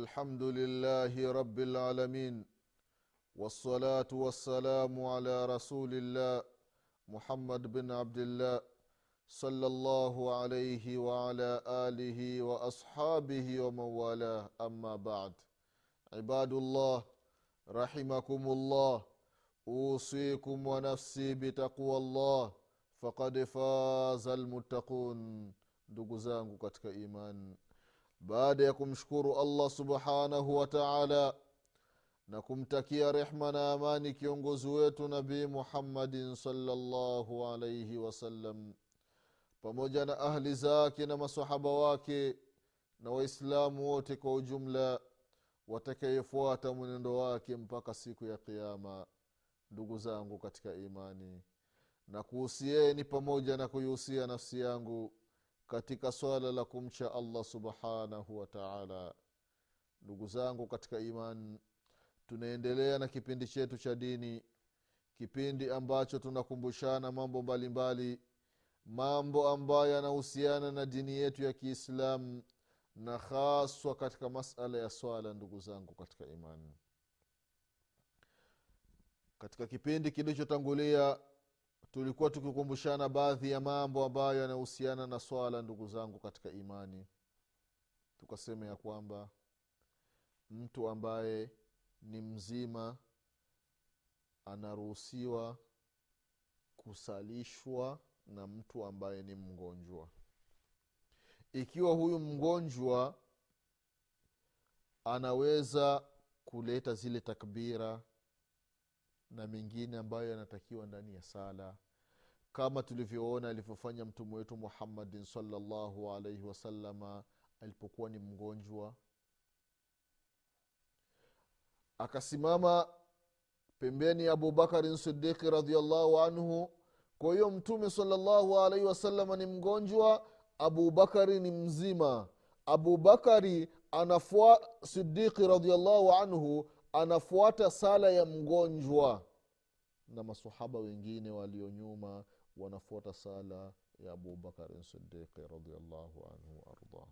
الحمد لله رب العالمين والصلاة والسلام على رسول الله محمد بن عبد الله صلى الله عليه وعلى آله وأصحابه ومن والاه أما بعد عباد الله رحمكم الله أوصيكم ونفسي بتقوى الله فقد فاز المتقون. ndugu zangu iman baada ya kumshukuru allah subhanahu wa taala na kumtakia rehma na amani kiongozi wetu nabii muhammadin salllahu alaihi wasallam pamoja na ahli zake na masahaba wake na waislamu wote kwa ujumla watakayefuata mwenendo wake mpaka siku ya qiama ndugu zangu katika imani na kuhusieni pamoja na kuihusia nafsi yangu katika swala la kumcha allah subhanahu wa taala. Ndugu zangu katika iman tunaendelea na kipindi chetu cha dini kipindi ambacho tunakumbushana mambo mbalimbali mbali, mambo ambayo yanahusiana na dini yetu ya kiislamu na haswa katika masala ya swala ndugu zangu katika imani katika kipindi kilichotangulia tulikuwa tukikumbushana baadhi ya mambo ambayo yanahusiana na swala ndugu zangu katika imani. Tukasema ya kwamba mtu ambaye ni mzima anaruhusiwa kusalishwa na mtu ambaye ni mgonjwa. Ikiwa huyu mgonjwa anaweza kuleta zile takbira na mengine ambayo yanatakiwa ndani ya sala. Kama tulivyoona alivyofanya mtume wetu muhammadin salllahu alaihi wasalama alipokuwa ni mgonjwa. Akasimama pembeni ya abubakarin sidiki radiallahu anhu. Kwa hiyo mtume salllahu alaihi wasalama ni mgonjwa abubakari ni mzima. Abubakari anafua sidiki radiallahu anhu anafuata sala ya mgonjwa. Na masahaba wengine walio nyuma wanafuata sala ya abubakarin sidiqi radiallahu anhu waardah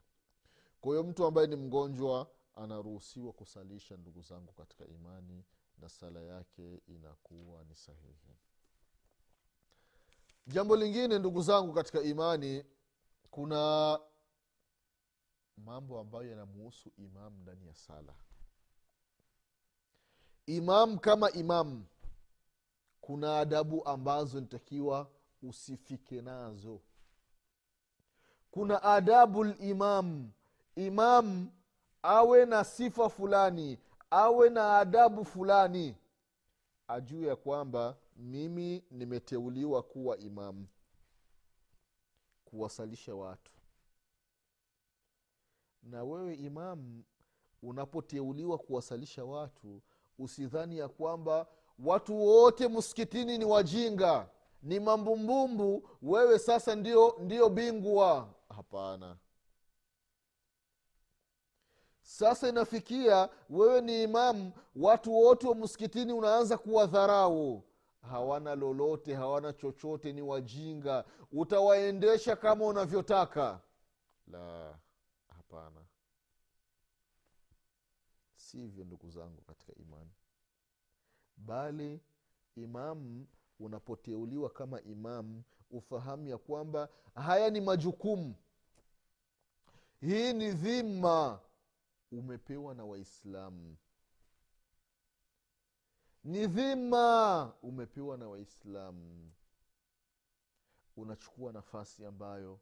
kwa hiyo mtu ambaye ni mgonjwa anaruhusiwa kusalisha ndugu zangu katika imani na sala yake inakuwa ni sahihi. Jambo lingine ndugu zangu katika imani kuna mambo ambayo yanamuhusu imam ndani ya sala imam kama imam kuna adabu ambazo nitakiwa usifike nazo. Kuna adabu limam. Imam awe na sifa fulani awe na adabu fulani. Ajuu ya kwamba mimi nimeteuliwa kuwa imamu kuwasalisha watu. Na wewe imamu unapoteuliwa kuwasalisha watu usidhani ya kwamba watu wote msikitini ni wajinga. Ni mambumbumbu. Wewe sasa ndio ndio bingwa. Hapana. Sasa inafikia wewe ni imamu watu wote wa msikitini unaanza kuwadharau. Hawana lolote hawana chochote ni wajinga. Utawaendesha kama unavyotaka. La hapana. Sivyo ndugu zangu katika imani bali imamu unapoteuliwa kama imamu ufahamu ya kwamba haya ni majukumu. Hii ni dhima umepewa na waislamu. Ni dhima umepewa na waislamu. Unachukua nafasi ambayo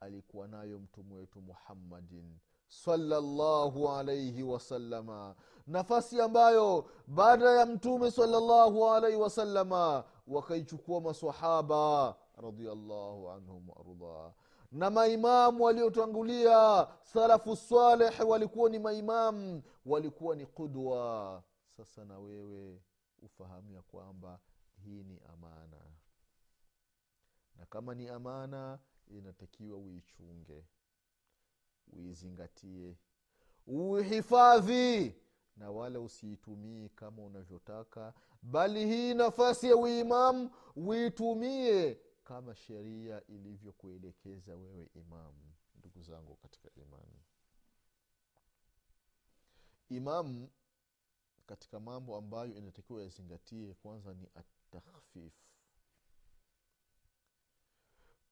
alikuwa nayo mtume wetu muhammadin salallahu alaihi wasalama nafasi ambayo baada ya mtume salllahu alaihi wasalama wakaichukua masahaba radiallahu anhum waardah na maimamu waliotangulia salafu saleh walikuwa ni maimamu walikuwa ni qudwa. Sasa na wewe ufahamu ya kwamba hii ni amana. Na kama ni amana inatakiwa uichunge uizingatie. Uhifadhi na wala usiitumii kama unavyotaka bali hii nafasi ya uimamu uitumie kama sheria ilivyokuelekeza wewe imamu ndugu zangu katika imani. Imamu katika mambo ambayo inatakiwa yazingatie kwanza ni atakhfif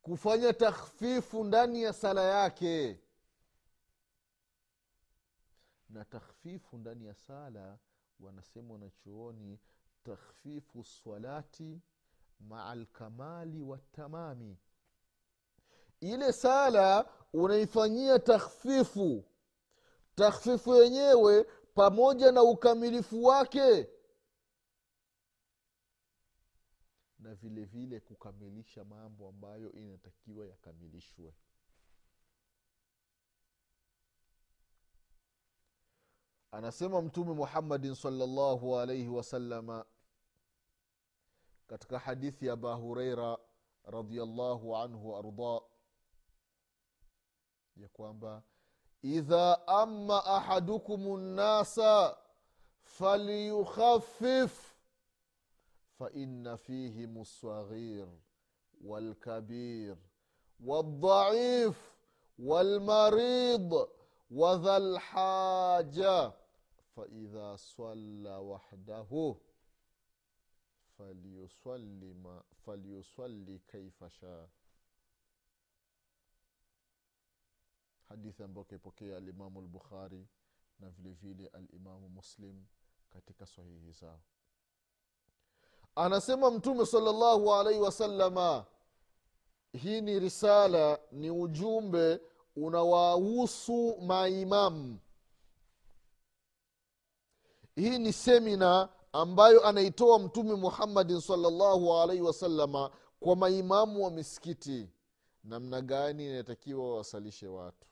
kufanya takhfifu ndani ya sala yake na takhfifu ndani ya sala wanasema wanachuoni takhfifu salati maa lkamali watamami ile sala unaifanyia takhfifu. Takhfifu yenyewe pamoja na ukamilifu wake. Na vile vile kukamilisha mambo ambayo inatakiwa yakamilishwe anasema mtume muhammadin salllahu alaihi wasalama katika hadithi ya aba hureira radiallahu anhu waardah ya kwamba idha ama ahadukum nnasa falyukhafif faina fihim lsaghir walkabir waldhaif walmarid wadha lhaja faidha swalla wahdahu falyusalli kaifa shaa hadithi ambayo kaipokea alimamu lbukhari na vilevile alimamu muslim katika sahihi zao. Anasema mtume salllahu alaihi wasalama hii ni risala ni ujumbe unawahusu maimamu hii ni semina ambayo anaitoa mtume muhammadin salllahu alaihi wasalama kwa maimamu wa misikiti. Namna gani inatakiwa wawasalishe watu?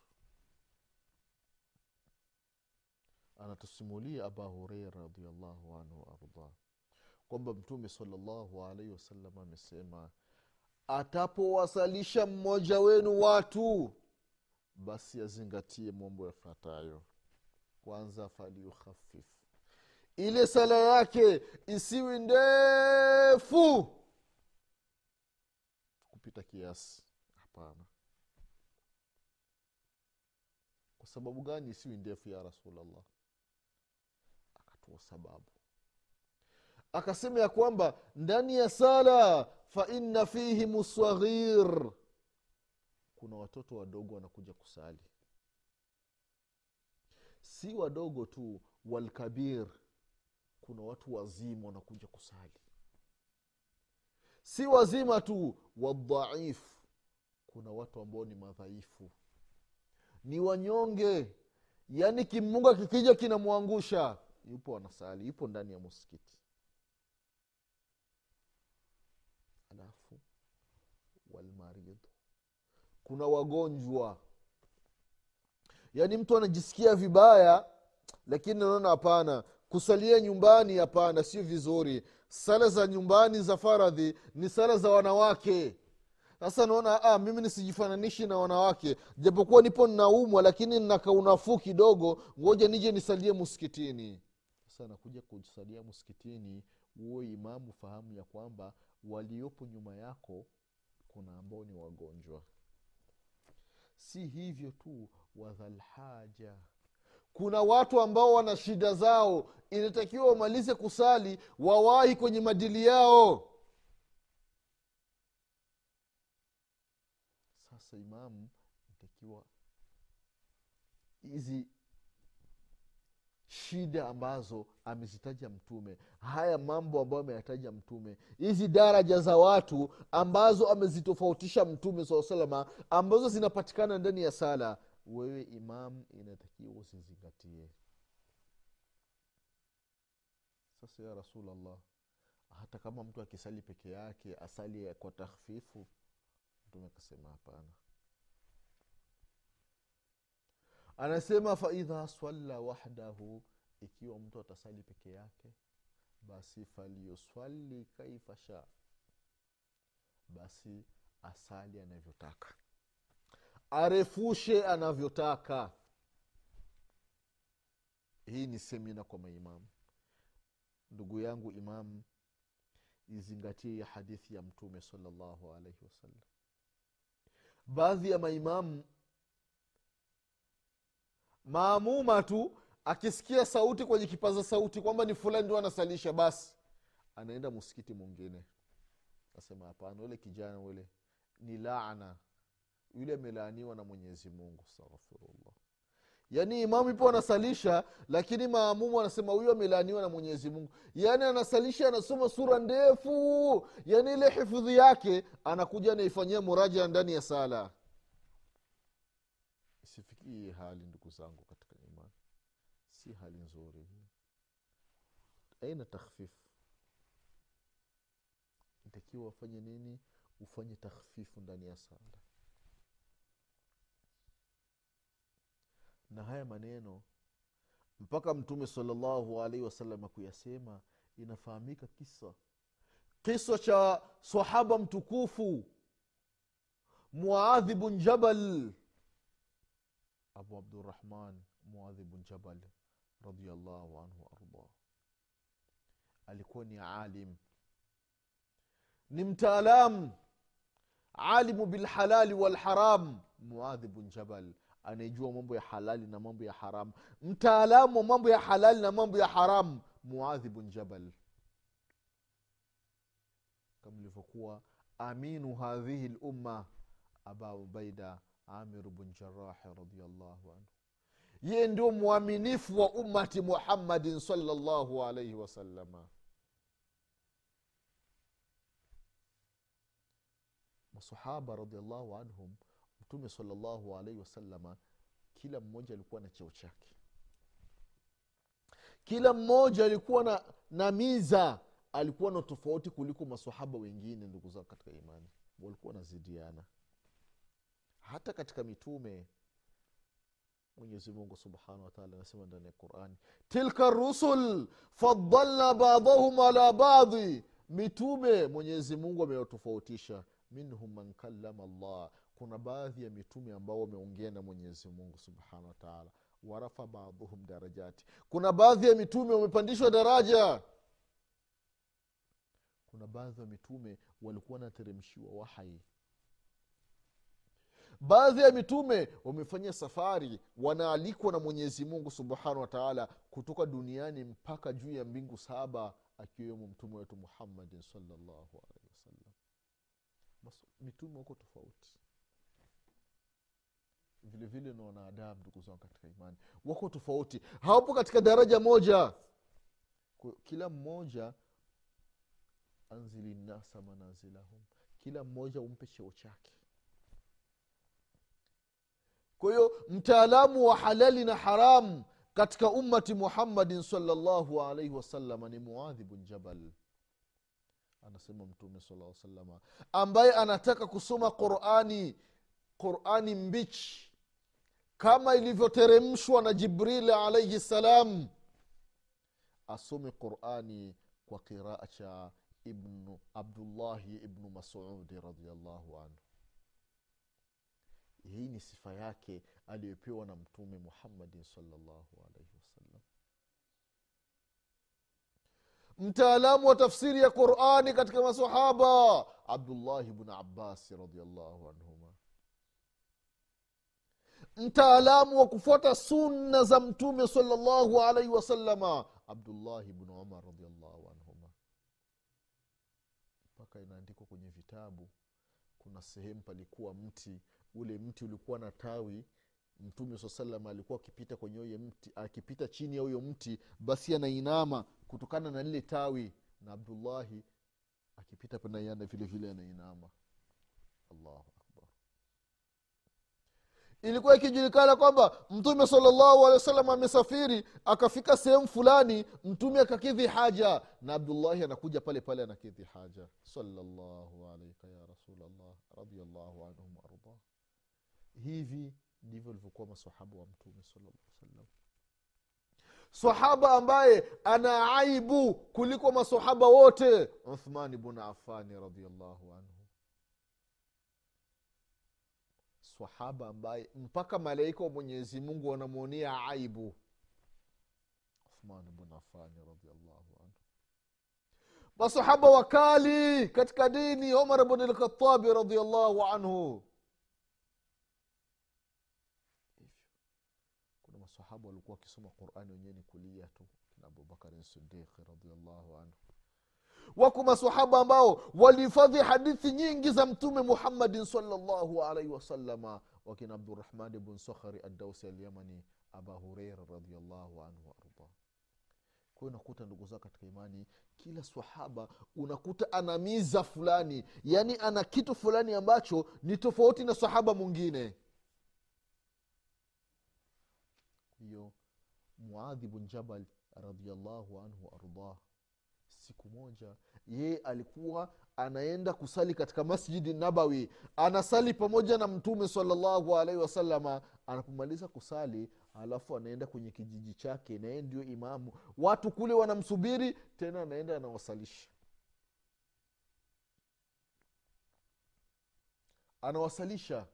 Anatusimulia aba hureira radiallahu anhu waardah kwamba mtume salllahu alaihi wasalama amesema atapowasalisha mmoja wenu watu basi azingatie mambo yafuatayo. Kwanza falyukhafif ile sala yake isiwi ndefu. Kupita kiasi. Hapana. Kwa sababu gani isiwi ndefu ya rasulllah akatoa sababu. Akasema ya kwamba ndani ya sala faina fihim saghir kuna watoto wadogo wanakuja kusali. Si wadogo tu walkabir kuna watu wazima wanakuja kusali. Si wazima tu wadhaifu. Kuna watu ambao ni madhaifu. Ni wanyonge. Yaani kimunga kikija kinamwangusha. Yupo anasali yupo ndani ya muskiti alafu walmaridhu kuna wagonjwa. Yaani mtu anajisikia vibaya lakini naona hapana kusalia nyumbani hapana sio vizuri. Sala za nyumbani za faradhi ni sala za wanawake. Sasa naona ah, mimi nisijifananishi na wanawake. Japokuwa nipo nnaumwa lakini nakaunafuu kidogo ngoja nije nisalie muskitini sasa nakuja kusalia muskitini huo imamu fahamu ya kwamba waliopo nyuma yako kuna ambao ni wagonjwa. Si hivyo tu wadhalhaja kuna watu ambao wana shida zao. Inatakiwa wamalize kusali wawahi kwenye madili yao. Sasa imamu inatakiwa hizi shida ambazo amezitaja mtume haya mambo ambayo ameyataja mtume hizi daraja za watu ambazo amezitofautisha mtume saa salama ambazo zinapatikana ndani ya sala wewe imam inatakiwa usizingatie. Sasa ya rasulllah hata kama mtu akisali peke yake asali kwa takhfifu mtume akasema hapana. Anasema faidha swalla wahdahu ikiwa mtu atasali peke yake basi falyuswali kaifa sha basi asali anavyotaka arefushe anavyotaka. Hii ni semina kwa maimamu ndugu yangu imamu izingatie hadithi ya mtume salallahu alaihi wasallam. Baadhi ya maimamu maamuma tu akisikia sauti kwenye kipaza sauti kwamba ni fulani ndio anasalisha basi anaenda msikiti mwingine. Asema hapana ule kijana ule ni laana yule amelaaniwa na mwenyezi mungu astaghfirullah. Yaani imamu ipo anasalisha lakini maamumu anasema huyu amelaaniwa na mwenyezi mungu. Yaani anasalisha anasoma sura ndefu. Yaani ile hifudhi yake anakuja anaifanyia muraja ndani ya sala. Sifikii hali ndugu zangu katika imani. Si hali nzuri aina takhfifu itakiwa wafanye nini? Ufanye takhfifu ndani ya sala na haya maneno mpaka mtume salallahu alaihi wasallam kuyasema inafahamika kisa. Kisa cha sahaba mtukufu muadhi bun jabal. Abu abdurahman muadhi bun jabal radiallahu anhu waardah alikuwa ni alim. Ni mtaalam alimu bilhalali walharam muadhi bun jabal anayejua mambo ya halali na mambo ya haramu mtaalamu wa mambo ya halali na mambo ya haramu muadhi bun jabal. Kama ilivyokuwa aminu hadhihi lumma aba ubaida amiru bun jarahi radiallahu anhu. Yeye ndio mwaminifu wa ummati muhammadin salllahu alaihi wasalama masahaba radiallahu anhum mtume salallahu alaihi wasalama kila mmoja alikuwa na cheo chake. Kila mmoja alikuwa na, na miza. Alikuwa na tofauti kuliko masahaba wengine ndugu zao katika imani. Walikuwa wanazidiana. Hata katika mitume mwenyezi mungu wataala anasema ndani ya qurani tilka rusul fadalna badhahum ala badhi mitume mwenyezi mungu amewatofautisha. Minhum man kalama llah kuna baadhi ya mitume ambao wameongea na mwenyezi mungu subhanahu wataala warafa baadhuhum darajati. Kuna baadhi ya mitume wamepandishwa daraja. Kuna baadhi ya mitume walikuwa wanateremshiwa wahai. Baadhi ya mitume wamefanya safari wanaalikwa na mwenyezi mungu subhanahu wataala kutoka duniani mpaka juu ya mbingu saba akiwemo mtume wetu muhammadin salllahu alaihi wasallam. Mitume wako tofauti vile vile na wanadamu ndugu zangu katika imani. Wako tofauti. Hawapo katika daraja moja. Kila mmoja anzili nnasa manazilahum kila mmoja umpe cheo chake. Kwa hiyo mtaalamu wa halali na haramu katika ummati muhammadin salllahu alaihi wasalama ni muadhi bun jabal. Anasema mtume sala salama ambaye anataka kusoma qurani qurani mbichi kama ilivyoteremshwa na jibril alaihi ssalam asome qurani kwa qiraa cha ibnu abdullahi ibnu masudi radiallahu anhu. Hii ni sifa yake aliyopewa na mtume muhammadin salllahu alaihi wasallam. Mtaalamu wa tafsiri ya qurani katika masahaba abdullahi bnu abbasi radiallahu anhuma mtaalamu wa kufuata sunna za mtume salllahu alaihi wasalama abdullahi bnu umar radiallahu anhuma. Mpaka inaandikwa kwenye vitabu kuna sehemu palikuwa mti ule mti ulikuwa na tawi mtume saa salam alikuwa akipita kwenye huyo mti akipita chini ya huyo mti basi anainama kutokana na lile tawi na abdullahi akipita panaiana vile vile anainama. Allahu ilikuwa ikijulikana kwamba mtume salllahu alehi wa amesafiri akafika sehemu fulani mtume akakidhi haja. Na abdullahi anakuja pale pale anakidhi haja. Salllahu alaika ya rasulllah radiallahu anhum waardah hivi ndivyo alivyokuwa masahaba wa mtume sallallahu sahaba ambaye ana aibu kuliko masahaba wote uthmani bnu afani radiallahu anhu sahaba ambaye mpaka malaika wa mwenyezi mungu wanamwonea aibu. Uthman bnu afani radiallahu anhu. Masahaba wakali katika dini umar bn lkhatabi radiallahu anhu. Masahaba walikuwa wakisoma qurani wenyewe ni kulia tu kina abubakarin sidiqi radiallahu anhu wako masahaba ambao walihifadhi hadithi nyingi za mtume muhammadin salllahu alaihi wasalama wakina abdurahmani bn sakhari adausi alyamani aba hureira radiallahu anhu waardah kwayo unakuta ndugu zao katika imani kila swahaba unakuta ana miza fulani yaani ana kitu fulani ambacho ni tofauti na sahaba mwingine. Hiyo muadhi bn jabal radiallahu anhu waardah siku moja yeye alikuwa anaenda kusali katika masjidi nabawi. Anasali pamoja na mtume salallahu alaihi wasalama anapomaliza kusali alafu anaenda kwenye kijiji chake naye ndio imamu. Watu kule wanamsubiri tena anaenda anawasalisha. Anawasalisha.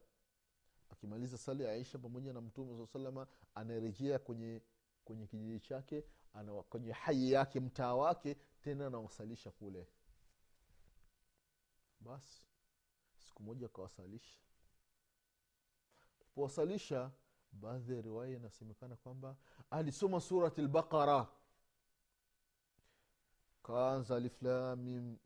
Akimaliza sali aisha pamoja na mtume saa salama anarejea kwenye kwenye kijiji chake kwenye hai yake mtaa wake tena anawasalisha kule. Basi siku moja akawasalisha powasalisha baadhi ya riwaya inasemekana kwamba alisoma surati lbaqara kaanza aliflamim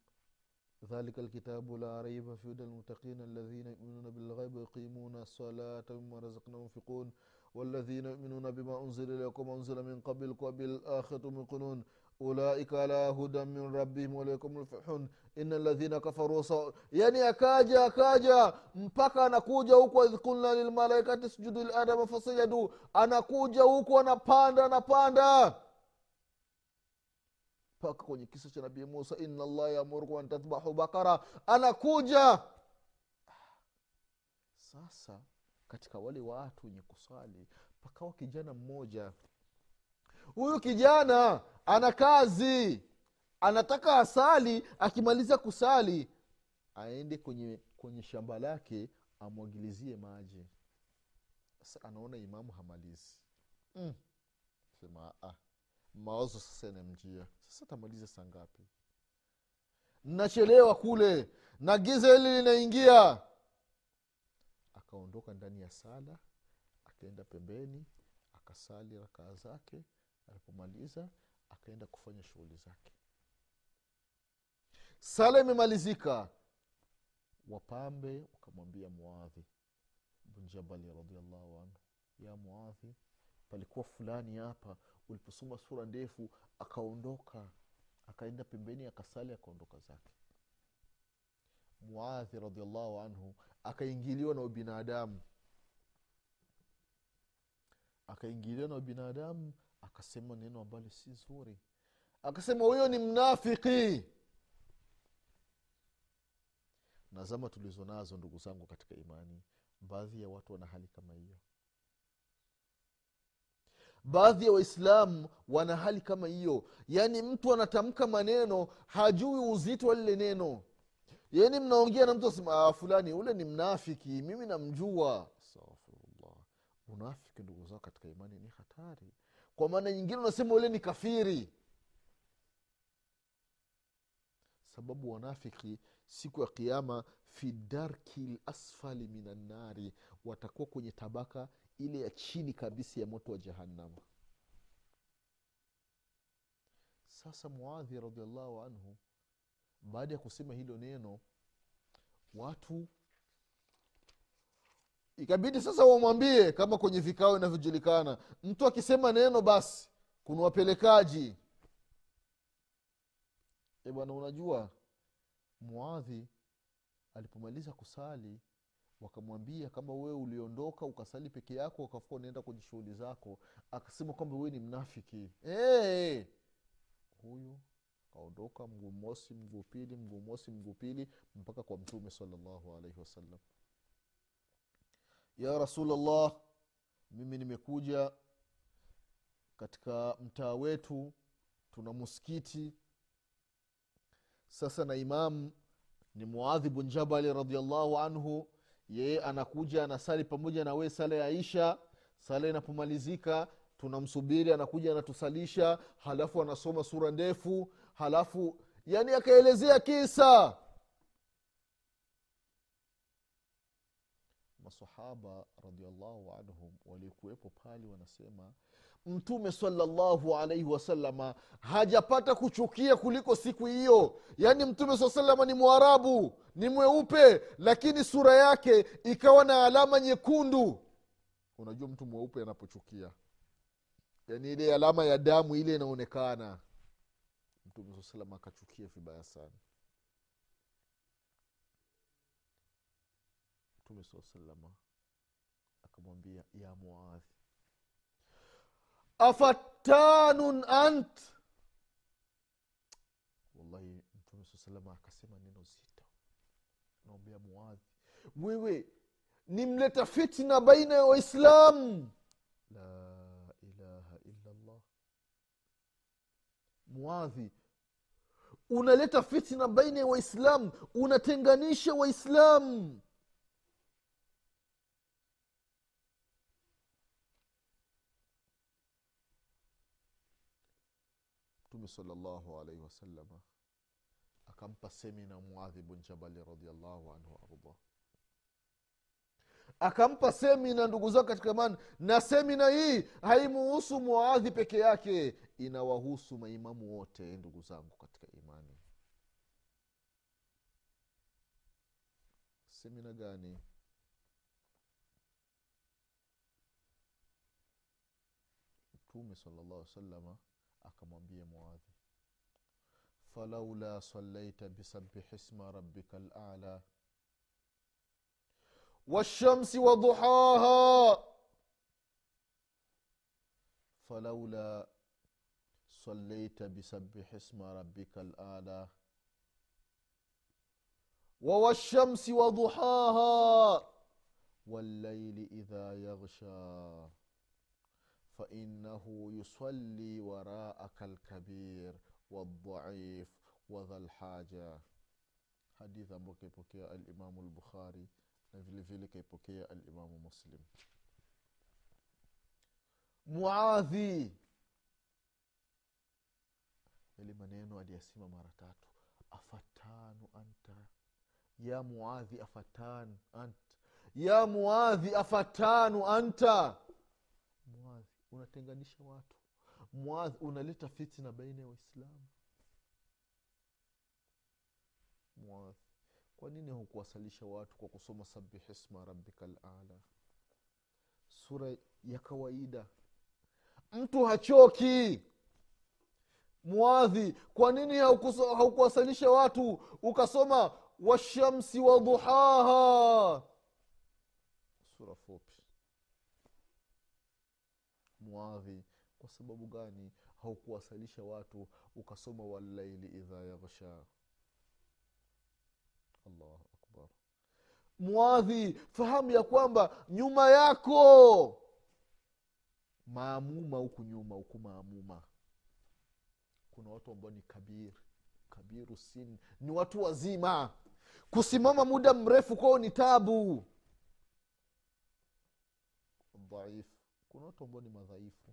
ذلك الكتاب لا ريب في هدى المتقين الذين يؤمنون بالغيب ويقيمون الصلاة مما رزقناهم ينفقون والذين يؤمنون بما أنزل إليكم وأنزل من قبلكم وبالآخرة يوقنون ulaika ala hudan min rabbihim walaikum lfalihun ina ladhina kafaru sawa yani akaja akaja mpaka anakuja huku idhkulna lilmalaikati sujudu ladama fasajadu anakuja huku anapanda anapanda. Mpaka kwenye kisa cha nabii musa ina llah yaamurukum an tadhbahu bakara anakuja. Sasa katika wale watu wenye kuswali pakawa kijana mmoja huyu kijana ana kazi anataka asali akimaliza kusali aende kwenye kwenye shamba lake amwagilizie maji. Sasa anaona imamu hamalizi. Mm. sema ah, mawazo sasa yanamjia. Sasa tamaliza saa ngapi? Nachelewa kule na giza hili linaingia. Akaondoka ndani ya sala akaenda pembeni akasali rakaa zake alipomaliza akaenda kufanya shughuli zake. Sala imemalizika. Wapambe wakamwambia muadhi bnjabali radiallahu anhu ya muadhi palikuwa fulani hapa. Uliposoma sura ndefu akaondoka akaenda pembeni akasali akaondoka zake. Muadhi radiallahu anhu akaingiliwa na ubinadamu. Akaingiliwa na ubinadamu akasema neno ambalo si zuri. Akasema huyo ni mnafiki. Nazama tulizo nazo ndugu zangu katika imani baadhi ya watu wana hali kama hiyo. Baadhi ya waislamu wana hali kama hiyo. Yaani mtu anatamka maneno hajui uzito wa lile neno. Yaani mnaongea na mtu asema fulani ule ni mnafiki mimi namjua. Astaghfirullah. Unafiki ndugu zao katika imani ni hatari kwa maana nyingine unasema ule ni kafiri. Sababu wanafiki siku ya kiama fi darki lasfali min annari watakuwa kwenye tabaka ile ya chini kabisa ya moto wa jahannama sasa muadhi radiallahu anhu baada ya kusema hilo neno watu ikabidi sasa wamwambie kama kwenye vikao inavyojulikana. Mtu akisema neno basi kuna wapelekaji. E bwana unajua muadhi alipomaliza kusali wakamwambia kama wewe uliondoka ukasali peke yako ukafua unaenda kwenye shughuli zako. Akasema kwamba wewe ni mnafiki. Hey! huyu kaondoka mguu mosi mguu pili mguu mosi mguu pili mpaka kwa mtume salallahu alaihi wasallam ya rasulllah mimi nimekuja katika mtaa wetu tuna muskiti sasa na imamu ni muadhi bun jabali radiallahu anhu yeye anakuja anasali pamoja na wee sala ya isha sala inapomalizika tunamsubiri anakuja anatusalisha halafu anasoma sura ndefu halafu yani akaelezea kisa masahaba radiallahu anhum walikuwepo pale wanasema mtume salallahu alaihi wasalama hajapata kuchukia kuliko siku hiyo. Yaani mtume saa salama ni mwarabu ni mweupe lakini sura yake ikawa na alama nyekundu. Unajua mtu mweupe anapochukia. Yaani ile alama ya damu ile inaonekana. Mtume saa salama akachukia vibaya sana mtume saa salama akamwambia ya muadhi afattanun ant? Wallahi mtume saa salama akasema neno zito. Naombea muadhi wewe ni mleta fitna baina ya waislamu la ilaha illallah. Muadhi unaleta fitna baina ya waislamu unatenganisha waislamu mtume salllahu alaihi wasalama akampa semina muadhi bun jabali radiallahu anhu waardah akampa semina ndugu zao katika imani na semina hii haimuhusu muadhi peke yake inawahusu maimamu wote ndugu zangu katika imani. Semina gani? Mtume salllah salama akamwambia muadhi falaula salaita bisabihi sma rabika lala والشمس وضحاها فلولا صليت بسبح اسم ربك الآلة والشمس وضحاها والليل إذا يغشى فإنه يصلي وراءك الكبير والضعيف وذا الحاجة. حديث أبو الإمام البخاري. نفل فيلك الإمام مسلم. معاذي. يلي منينو أدي أسيما مرتاتو أفتان أنت يا معاذي أفتان أنت؟ يا معاذي أفتان أنت, يا معاذي أفتان أنت؟ Unatenganisha watu. Muadhi unaleta fitina baina ya waislamu. Muadhi kwa nini hukuwasalisha watu kwa kusoma sabihisma rabika lala sura ya kawaida. Mtu hachoki. Mwadhi kwa nini haukuwasalisha watu ukasoma washamsi waduhaha sura fupi mwadhi kwa sababu gani? Haukuwasalisha watu ukasoma wallaili idha yaghsha. Akbar. Mwadhi fahamu ya kwamba nyuma yako. Maamuma huku nyuma huku maamuma. Kuna watu ambao ni kabir kabiru sin ni watu wazima. Kusimama muda mrefu kwao ni tabu. Dhaifu kuna watu ambao ni madhaifu.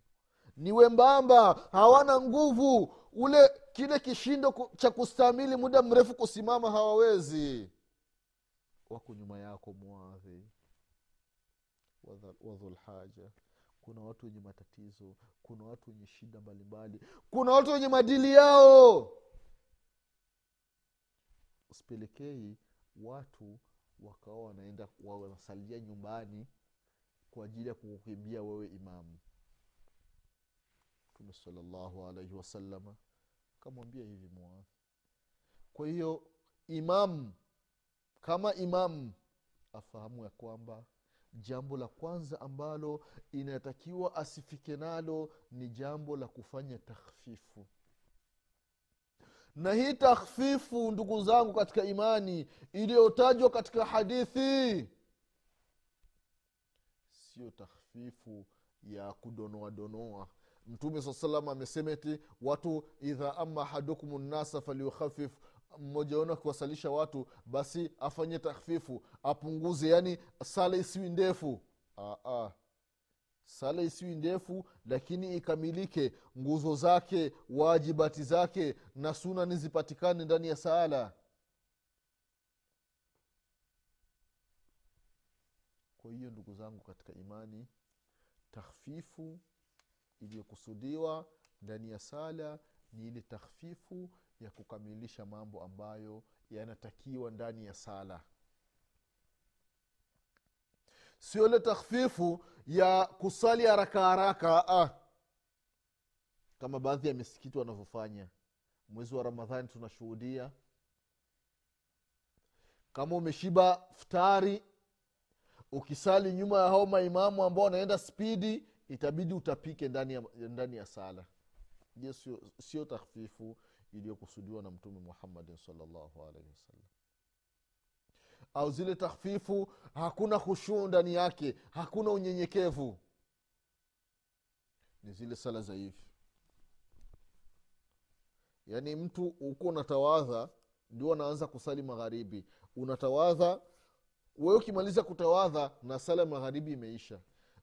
Ni wembamba hawana nguvu. Ule kile kishindo cha kustamili muda mrefu kusimama hawawezi. Wako nyuma yako mwadhi wadhulhaja kuna watu wenye matatizo. Kuna watu wenye shida mbalimbali. Kuna watu wenye madili yao. Usipelekei watu wakawa wanaenda wanasalia nyumbani kwa ajili ya kukukimbia wewe imamu. Mtume salllahu alaihi wasalama kamwambia hivi muadhi kwa hiyo imamu kama imamu afahamu ya kwamba jambo la kwanza ambalo inatakiwa asifike nalo ni jambo la kufanya takhfifu. Na hii takhfifu ndugu zangu katika imani iliyotajwa katika hadithi sio takhfifu ya kudonoa donoa. Mtume saa salam amesema eti watu idha ama ahadukum nnasa falyukhafif mmoja wenu akiwasalisha watu basi afanye takhfifu apunguze yani sala isiwi ndefu. Sala isiwi ndefu lakini ikamilike nguzo zake wajibati zake na sunani zipatikane ndani ya sala kwa hiyo ndugu zangu katika imani takhfifu iliyokusudiwa ndani ya sala ni ile takhfifu ya kukamilisha mambo ambayo yanatakiwa ndani ya sala sio ile takhfifu ya kusali haraka haraka ah. kama baadhi ya misikiti wanavyofanya mwezi wa ramadhani tunashuhudia kama umeshiba futari ukisali nyuma ya hao maimamu ambao wanaenda spidi itabidi utapike ndani ya, ndani ya sala. Je sio, sio takhfifu iliyokusudiwa na mtume muhammadin salllahu alaihi wasallam. Au zile takhfifu hakuna hushuu ndani yake hakuna unyenyekevu. Ni zile sala za hivi. Yaani mtu huko unatawadha ndio anaanza kusali magharibi. Unatawadha wewe ukimaliza kutawadha na sala magharibi imeisha.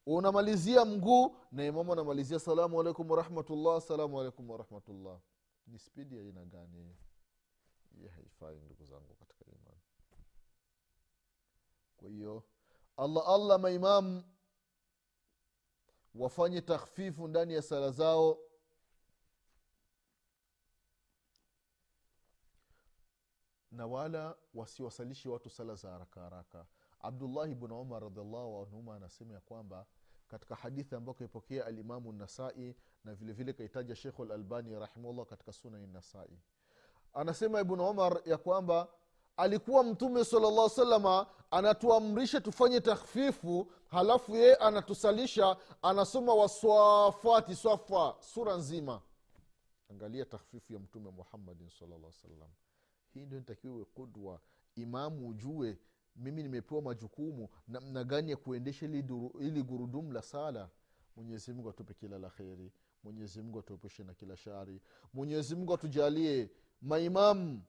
Unamalizia mguu na imamu anamalizia salamu alaikum warahmatullah salamu alaikum warahmatullah ni spidi ya aina gani? Haifai ndugu zangu katika imani. Kwa hiyo allah allah maimamu wafanye takhfifu ndani ya sala zao na wala wasiwasalishi watu sala za haraka haraka. Abdullahi bnu umar radiallahu anhuma anasema ya kwamba katika hadithi ambayo kaipokea alimamu nasai na vilevile vile kaitaja shekhu lalbani rahimahullah katika sunani nasai anasema ibnu umar ya kwamba alikuwa mtume salllah salama anatuamrisha tufanye takhfifu halafu yeye anatusalisha anasoma waswafati swafa sura nzima. Angalia takhfifu ya mtume muhammadin salllah salam hii ndio nitakiwa kudwa imamu ujue mimi nimepewa majukumu namna gani ya kuendesha ili, gurudumu la sala. Mwenyezi mungu atupe kila la kheri. Mwenyezimungu atuepushe na kila shari. Mwenyezimungu atujalie maimamu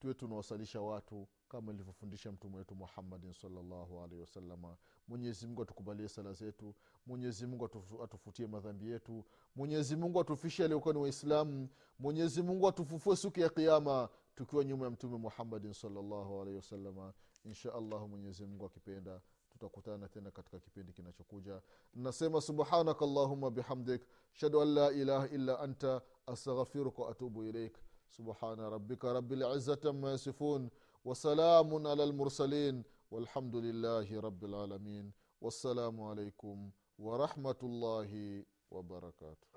tuwe tunawasalisha watu kama ilivyofundisha mtume wetu muhammadin salllahu alaihi wasalama mwenyezimungu atukubalie sala zetu. Mwenyezimungu atufutie madhambi yetu. Mwenyezimungu atufishe aliokuwa ni waislamu. Mwenyezimungu atufufue siku ya kiama tukiwa nyuma ya mtume muhammadin salllahu alaihi wasalama insha allahu mwenyezi mungu akipenda tutakutana tena katika kipindi kinachokuja nasema subhanaka allahuma bihamdik shadu an la ilaha illa anta astaghfiruka waatubu ilaik سبحان ربك رب العزة عما يصفون وسلام على المرسلين والحمد لله رب العالمين والسلام عليكم ورحمة الله وبركاته